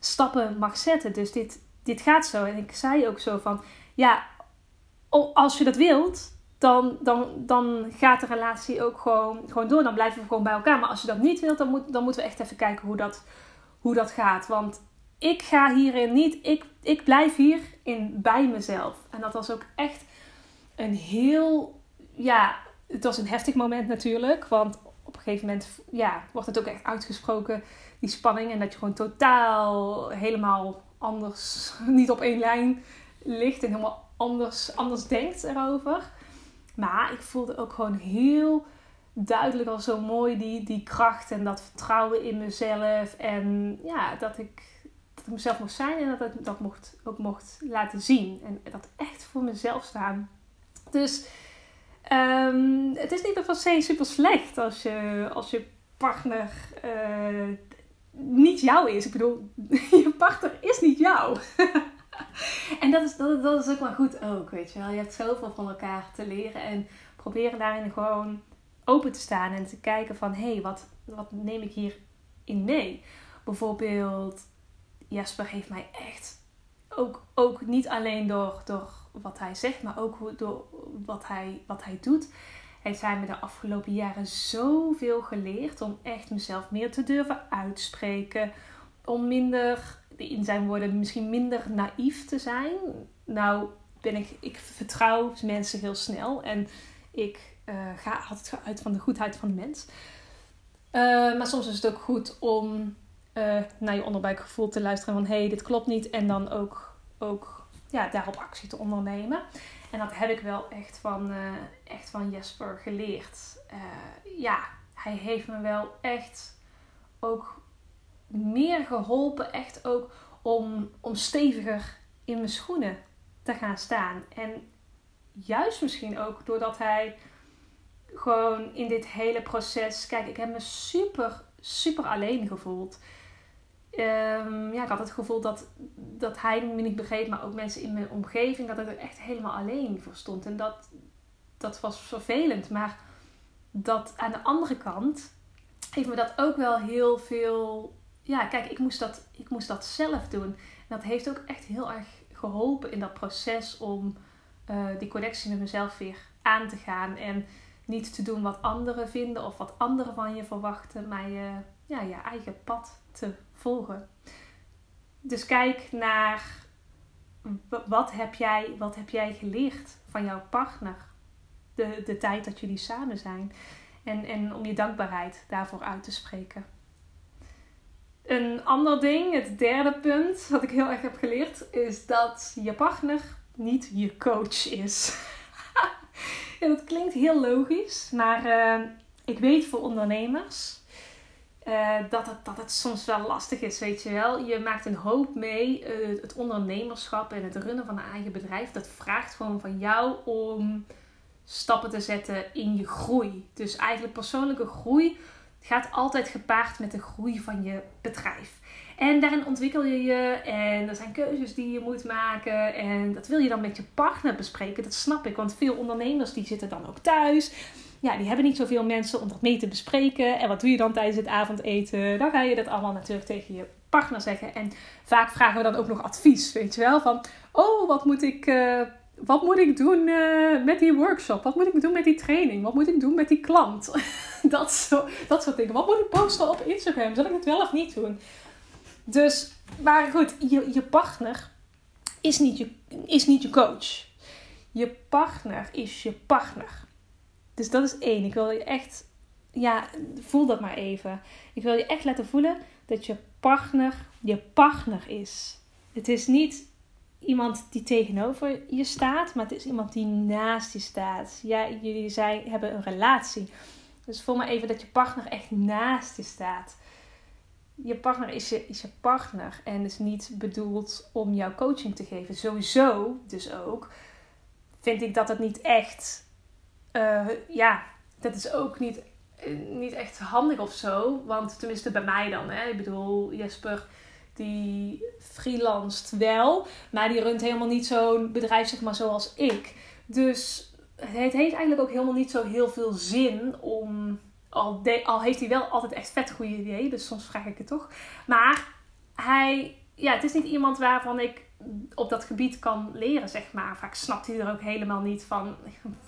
stappen mag zetten. Dus dit, dit gaat zo. En ik zei ook zo van, ja, als je dat wilt, dan, dan, dan gaat de relatie ook gewoon, gewoon door. Dan blijven we gewoon bij elkaar. Maar als je dat niet wilt, dan, moet, dan moeten we echt even kijken hoe dat, hoe dat gaat. Want ik ga hierin niet, ik, ik blijf hierin bij mezelf. En dat was ook echt een heel, ja, het was een heftig moment natuurlijk. Want gegeven moment, ja, wordt het ook echt uitgesproken, die spanning. En dat je gewoon totaal helemaal anders, niet op één lijn ligt en helemaal anders, anders denkt erover. Maar ik voelde ook gewoon heel duidelijk al zo mooi die, die kracht en dat vertrouwen in mezelf. En ja, dat ik, dat ik mezelf mocht zijn en dat ik dat mocht, ook mocht laten zien. En dat echt voor mezelf staan. Dus um, het is niet per se super slecht als je, als je partner uh, niet jou is. Ik bedoel, je partner is niet jou. en dat is, dat, dat is ook wel goed ook, weet je wel. Je hebt zoveel van elkaar te leren en proberen daarin gewoon open te staan en te kijken van... hé, hey, wat, wat neem ik hierin mee? Bijvoorbeeld, Jasper heeft mij echt ook, ook niet alleen door, door wat hij zegt, maar ook door wat hij, wat hij doet. Heeft hij me de afgelopen jaren zoveel geleerd om echt mezelf meer te durven uitspreken. Om minder, in zijn woorden, misschien minder naïef te zijn. Nou, ben ik, ik vertrouw mensen heel snel en ik uh, ga altijd uit van de goedheid van de mens. Uh, maar soms is het ook goed om uh, naar je onderbuikgevoel te luisteren van hé, hey, dit klopt niet. En dan ook, ook ja, daarop actie te ondernemen. En dat heb ik wel echt van, uh, echt van Jesper geleerd. Uh, ja, hij heeft me wel echt ook meer geholpen. Echt ook om, om steviger in mijn schoenen te gaan staan. En juist misschien ook doordat hij gewoon in dit hele proces. Kijk, ik heb me super, super alleen gevoeld. Um, ja, ik had het gevoel dat, dat hij me niet begreep, maar ook mensen in mijn omgeving, dat ik er echt helemaal alleen voor stond. En dat, dat was vervelend. Maar dat aan de andere kant heeft me dat ook wel heel veel. Ja, kijk, ik moest dat, ik moest dat zelf doen. En dat heeft ook echt heel erg geholpen in dat proces om uh, die connectie met mezelf weer aan te gaan. En niet te doen wat anderen vinden of wat anderen van je verwachten, maar je, ja, je eigen pad te volgen. Dus kijk naar wat heb jij, wat heb jij geleerd van jouw partner de, de tijd dat jullie samen zijn. En, en om je dankbaarheid daarvoor uit te spreken. Een ander ding, het derde punt wat ik heel erg heb geleerd, is dat je partner niet je coach is. ja, dat klinkt heel logisch, maar uh, ik weet voor ondernemers uh, dat, het, dat het soms wel lastig is, weet je wel. Je maakt een hoop mee. Uh, het ondernemerschap en het runnen van een eigen bedrijf, dat vraagt gewoon van jou om stappen te zetten in je groei. Dus eigenlijk persoonlijke groei gaat altijd gepaard met de groei van je bedrijf. En daarin ontwikkel je je en er zijn keuzes die je moet maken. En dat wil je dan met je partner bespreken. Dat snap ik, want veel ondernemers die zitten dan ook thuis ja, die hebben niet zoveel mensen om dat mee te bespreken. En wat doe je dan tijdens het avondeten? Dan ga je dat allemaal natuurlijk tegen je partner zeggen. En vaak vragen we dan ook nog advies, weet je wel? Van, oh, wat moet ik, uh, wat moet ik doen uh, met die workshop? Wat moet ik doen met die training? Wat moet ik doen met die klant? dat, zo, dat soort dingen. Wat moet ik posten op Instagram? Zal ik het wel of niet doen? Dus, maar goed, je, je partner is niet je, is niet je coach. Je partner is je partner. Dus dat is één. Ik wil je echt, ja, voel dat maar even. Ik wil je echt laten voelen dat je partner je partner is. Het is niet iemand die tegenover je staat, maar het is iemand die naast je staat. Ja, jullie zijn, hebben een relatie. Dus voel maar even dat je partner echt naast je staat. Je partner is je, is je partner en is niet bedoeld om jou coaching te geven. Sowieso, dus ook, vind ik dat het niet echt uh, ja, dat is ook niet, niet echt handig of zo. Want tenminste bij mij dan. Hè. Ik bedoel, Jesper die freelanced wel. Maar die runt helemaal niet zo'n bedrijf zeg maar zoals ik. Dus het heeft eigenlijk ook helemaal niet zo heel veel zin om... Al, al heeft hij wel altijd echt vet goede ideeën. Dus soms vraag ik het toch. Maar hij ja, het is niet iemand waarvan ik op dat gebied kan leren, zeg maar. Vaak snapt hij er ook helemaal niet van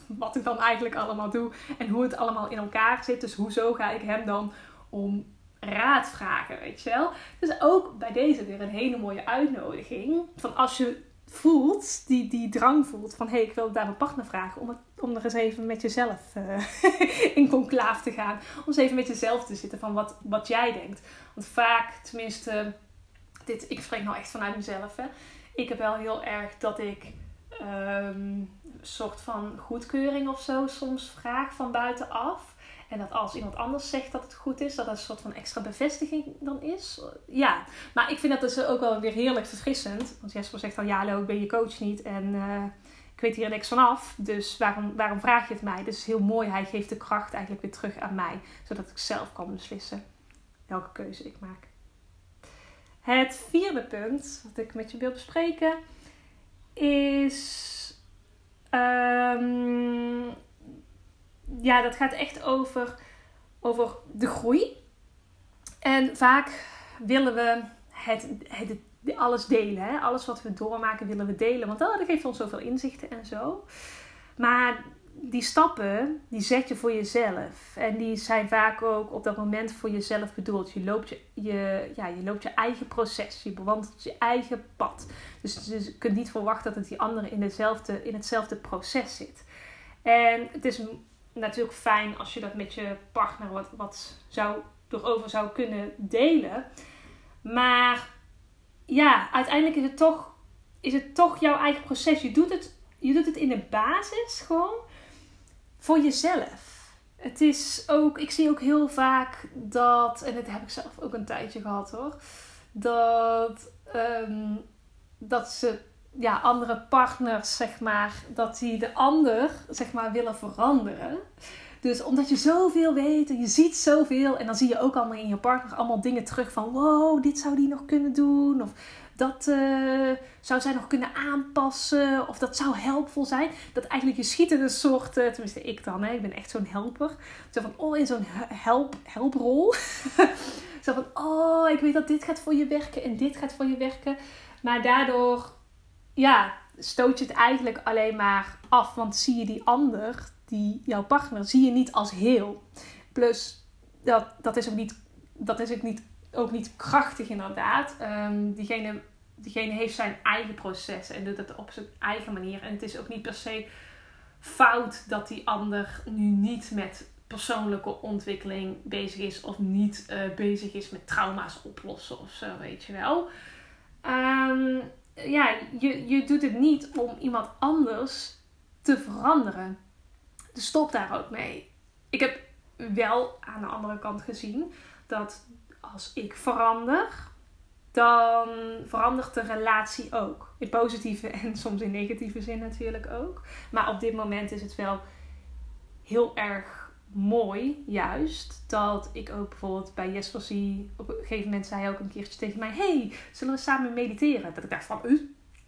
wat ik dan eigenlijk allemaal doe en hoe het allemaal in elkaar zit. Dus hoezo ga ik hem dan om raad vragen, weet je wel? Dus ook bij deze weer een hele mooie uitnodiging. Van als je voelt, die, die drang voelt van hé, hey, ik wil daar mijn partner vragen om, het, om er eens even met jezelf uh, in conclaaf te gaan. Om eens even met jezelf te zitten van wat, wat jij denkt. Want vaak, tenminste, dit, ik spreek nou echt vanuit mezelf. Hè. Ik heb wel heel erg dat ik um, soort van goedkeuring of zo soms vraag van buitenaf. En dat als iemand anders zegt dat het goed is, dat dat een soort van extra bevestiging dan is. Ja, maar ik vind dat dus ook wel weer heerlijk verfrissend. Want Jesper zegt dan, ja hallo, ik ben je coach niet en uh, ik weet hier niks vanaf. Dus waarom, waarom vraag je het mij? Dus heel mooi, hij geeft de kracht eigenlijk weer terug aan mij. Zodat ik zelf kan beslissen welke keuze ik maak. Het vierde punt wat ik met je wil bespreken is... Um, ja, dat gaat echt over, over de groei. En vaak willen we het, het, alles delen. Hè? Alles wat we doormaken willen we delen. Want dat geeft ons zoveel inzichten en zo. Maar die stappen, die zet je voor jezelf. En die zijn vaak ook op dat moment voor jezelf bedoeld. Je loopt je, je, ja, je, loopt je eigen proces. Je bewandelt je eigen pad. Dus, je kunt niet verwachten dat die andere in, dezelfde, in hetzelfde proces zit. En het is natuurlijk fijn als je dat met je partner wat, wat zou, erover zou kunnen delen. Maar ja, uiteindelijk is het toch, is het toch jouw eigen proces. Je doet, het, je doet het in de basis gewoon voor jezelf. Het is ook, ik zie ook heel vaak dat, en dat heb ik zelf ook een tijdje gehad hoor, dat, um, dat ze ja, andere partners, zeg maar, dat die de ander, zeg maar, willen veranderen. Dus omdat je zoveel weet en je ziet zoveel en dan zie je ook allemaal in je partner allemaal dingen terug van wow, dit zou die nog kunnen doen of dat uh, zou zij nog kunnen aanpassen of dat zou helpvol zijn. Dat eigenlijk je schiet in een soort, uh, tenminste ik dan, hè, ik ben echt zo'n helper. Zo van, oh in zo'n help, helprol. zo van, oh ik weet dat dit gaat voor je werken en dit gaat voor je werken. Maar daardoor ja, stoot je het eigenlijk alleen maar af. Want zie je die ander, die jouw partner, zie je niet als heel. Plus, dat, dat is ook niet, dat is ook niet, ook niet krachtig inderdaad. Um, diegene, diegene heeft zijn eigen proces en doet het op zijn eigen manier. En het is ook niet per se fout dat die ander nu niet met persoonlijke ontwikkeling bezig is of niet uh, bezig is met trauma's oplossen of zo, weet je wel. Um, ja, je, je doet het niet om iemand anders te veranderen. Dus stop daar ook mee. Ik heb wel aan de andere kant gezien dat als ik verander, dan verandert de relatie ook. In positieve en soms in negatieve zin natuurlijk ook. Maar op dit moment is het wel heel erg mooi, juist, dat ik ook bijvoorbeeld bij Jesper zie, op een gegeven moment zei hij ook een keertje tegen mij: Hey, zullen we samen mediteren? Dat ik dacht van, uh,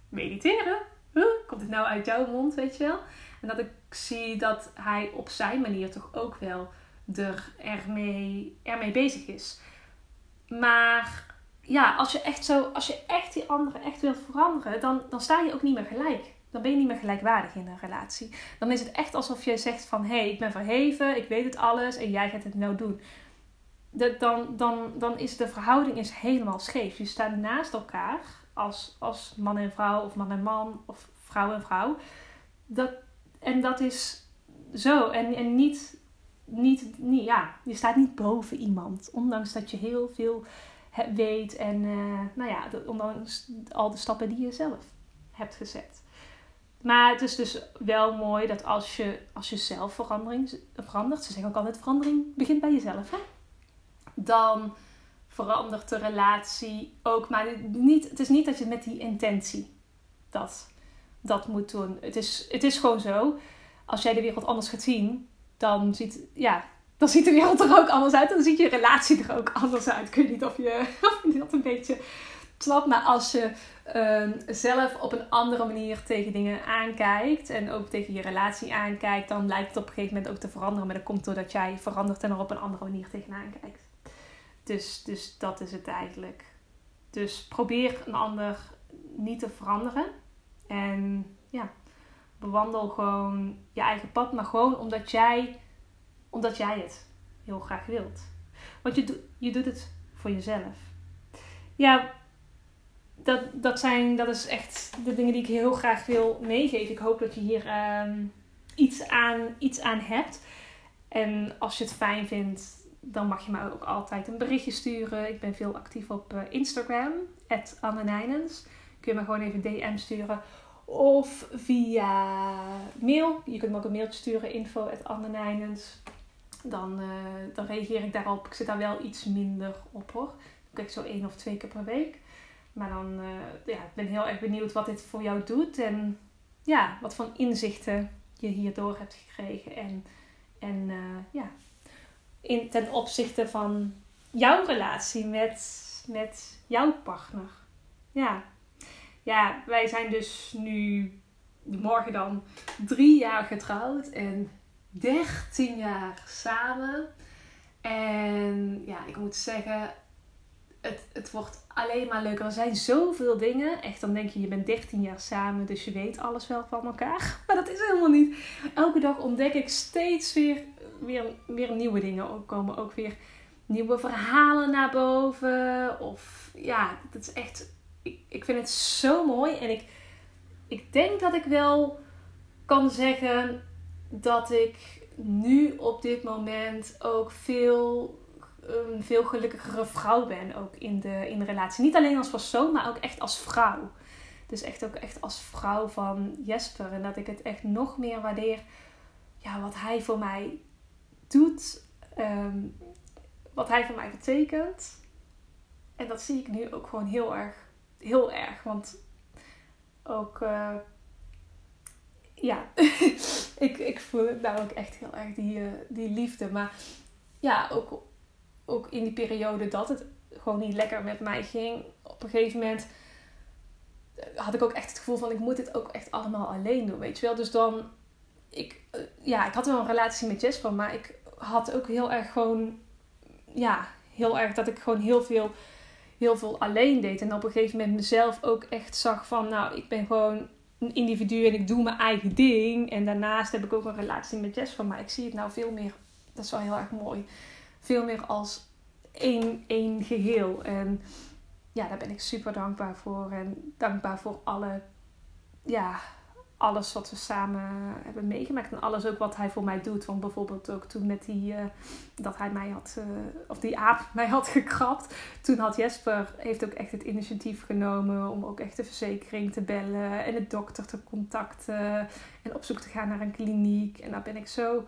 mediteren? Huh? Komt dit nou uit jouw mond, weet je wel? En dat ik zie dat hij op zijn manier toch ook wel er ermee, ermee bezig is. Maar ja, als je echt zo, als je echt die andere echt wilt veranderen, dan, dan sta je ook niet meer gelijk dan ben je niet meer gelijkwaardig in een relatie. Dan is het echt alsof je zegt van hé, hey, ik ben verheven, ik weet het alles en jij gaat het nou doen. dan, dan, dan is de verhouding is helemaal scheef. Je staat naast elkaar als, als man en vrouw of man en man of vrouw en vrouw. Dat, en dat is zo. En, en niet, niet, niet, ja, je staat niet boven iemand. Ondanks dat je heel veel weet en uh, nou ja, ondanks al de stappen die je zelf hebt gezet. Maar het is dus wel mooi dat als je, als je zelf verandering, verandert, ze zeggen ook altijd verandering begint bij jezelf, hè? dan verandert de relatie ook. Maar niet, het is niet dat je met die intentie dat, dat moet doen. Het is, het is gewoon zo, als jij de wereld anders gaat zien, dan ziet, ja, dan ziet de wereld er ook anders uit. En dan ziet je relatie er ook anders uit. Ik weet niet of je, of je dat een beetje snapt. Maar als je um, zelf op een andere manier tegen dingen aankijkt en ook tegen je relatie aankijkt, dan lijkt het op een gegeven moment ook te veranderen. Maar dat komt doordat jij verandert en er op een andere manier tegenaan kijkt. Dus, dus dat is het eigenlijk. Dus probeer een ander niet te veranderen. En ja, bewandel gewoon je eigen pad, maar gewoon omdat jij, omdat jij het heel graag wilt. Want je, do, je doet het voor jezelf. Ja, dat, dat, zijn, dat is echt de dingen die ik heel graag wil meegeven. Ik hoop dat je hier ehm, iets, aan, iets aan hebt. En als je het fijn vindt, dan mag je me ook altijd een berichtje sturen. Ik ben veel actief op uh, Instagram, Anne Kun je me gewoon even DM sturen. Of via mail. Je kunt me ook een mailtje sturen, info Dan, uh, dan reageer ik daarop. Ik zit daar wel iets minder op hoor. Ik kijk zo één of twee keer per week. Maar dan, uh, ja, ik ben heel erg benieuwd wat dit voor jou doet. En ja, wat voor inzichten je hierdoor hebt gekregen. En, en uh, ja, in, ten opzichte van jouw relatie met, met jouw partner. Ja. ja, wij zijn dus nu morgen dan drie jaar getrouwd en dertien jaar samen. En ja, ik moet zeggen, het, het wordt alleen maar leuker. Er zijn zoveel dingen. Echt, dan denk je, je bent 13 jaar samen, dus je weet alles wel van elkaar. Maar dat is helemaal niet. Elke dag ontdek ik steeds weer, weer, weer nieuwe dingen. Ook komen ook weer nieuwe verhalen naar boven. Of ja, het is echt. Ik, ik vind het zo mooi. En ik, ik denk dat ik wel kan zeggen dat ik nu op dit moment ook veel een veel gelukkigere vrouw ben ook in de, in de relatie. Niet alleen als persoon, maar ook echt als vrouw. Dus echt ook echt als vrouw van Jesper. En dat ik het echt nog meer waardeer ja, wat hij voor mij doet. Ehm, wat hij voor mij betekent. En dat zie ik nu ook gewoon heel erg. Heel erg. Want ook... Uh, ja, ik, ik voel nou ook echt heel erg die, uh, die liefde. Maar ja, ook ook in die periode dat het gewoon niet lekker met mij ging, op een gegeven moment eh, had ik ook echt het gevoel van ik moet dit ook echt allemaal alleen doen, weet je wel. Dus dan, ik, eh, ja, ik had wel een relatie met Jesper, maar ik had ook heel erg gewoon, ja, heel erg dat ik gewoon heel veel, heel veel alleen deed. En op een gegeven moment mezelf ook echt zag van, nou, ik ben gewoon een individu en ik doe mijn eigen ding. En daarnaast heb ik ook een relatie met Jesper, maar ik zie het nou veel meer, dat is wel heel erg mooi veel meer als één, één geheel. En ja, daar ben ik super dankbaar voor. En dankbaar voor alle, ja, alles wat we samen hebben meegemaakt. En alles ook wat hij voor mij doet. Want bijvoorbeeld ook toen met die, uh, dat hij mij had, uh, of die aap mij had gekrapt. Toen had Jesper, heeft ook echt het initiatief genomen om ook echt de verzekering te bellen. En de dokter te contacten. En op zoek te gaan naar een kliniek. En daar ben ik zo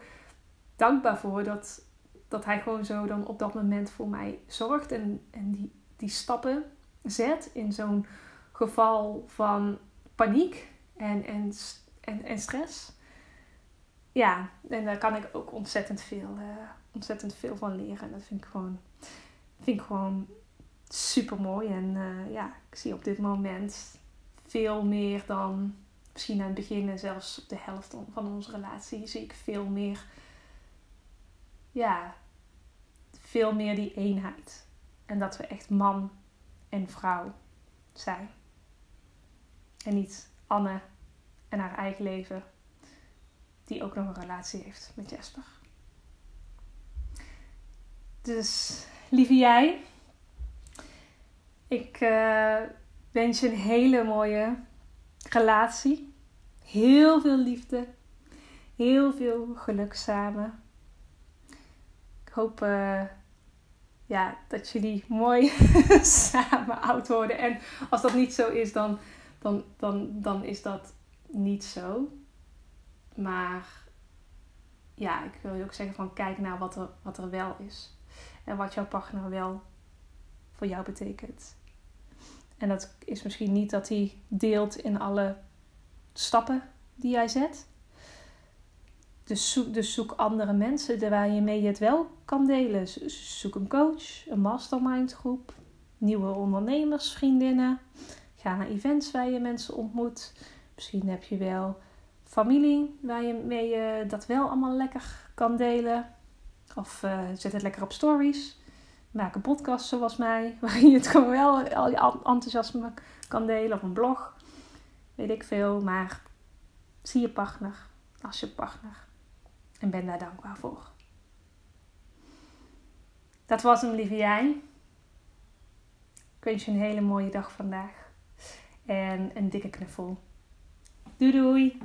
dankbaar voor dat dat hij gewoon zo dan op dat moment voor mij zorgt en, en die, die stappen zet in zo'n geval van paniek en, en, en, en stress. Ja, en daar kan ik ook ontzettend veel, uh, ontzettend veel van leren. En dat vind ik gewoon, vind ik gewoon super mooi. En uh, ja, ik zie op dit moment veel meer dan misschien aan het begin en zelfs op de helft van onze relatie zie ik veel meer ja, veel meer die eenheid. En dat we echt man en vrouw zijn. En niet Anne en haar eigen leven, die ook nog een relatie heeft met Jesper. Dus, lieve jij, ik uh, wens je een hele mooie relatie. Heel veel liefde. Heel veel geluk samen. Ik hoop uh, ja, dat jullie mooi samen oud worden. En als dat niet zo is, dan, dan, dan, dan is dat niet zo. Maar ja, ik wil je ook zeggen van kijk naar wat er, wat er wel is. En wat jouw partner wel voor jou betekent. En dat is misschien niet dat hij deelt in alle stappen die jij zet. Dus zoek, dus zoek andere mensen waar je mee het wel kan delen. Zoek een coach, een mastermind groep, nieuwe ondernemers, vriendinnen. Ga naar events waar je mensen ontmoet. Misschien heb je wel familie waar je mee je dat wel allemaal lekker kan delen. Of uh, zet het lekker op stories. Maak een podcast zoals mij, waarin je het gewoon wel al je enthousiasme kan delen. Of een blog, weet ik veel. Maar zie je partner als je partner. En ben daar dankbaar voor. Dat was hem, lieve jij. Ik wens je een hele mooie dag vandaag. En een dikke knuffel. Doei doei!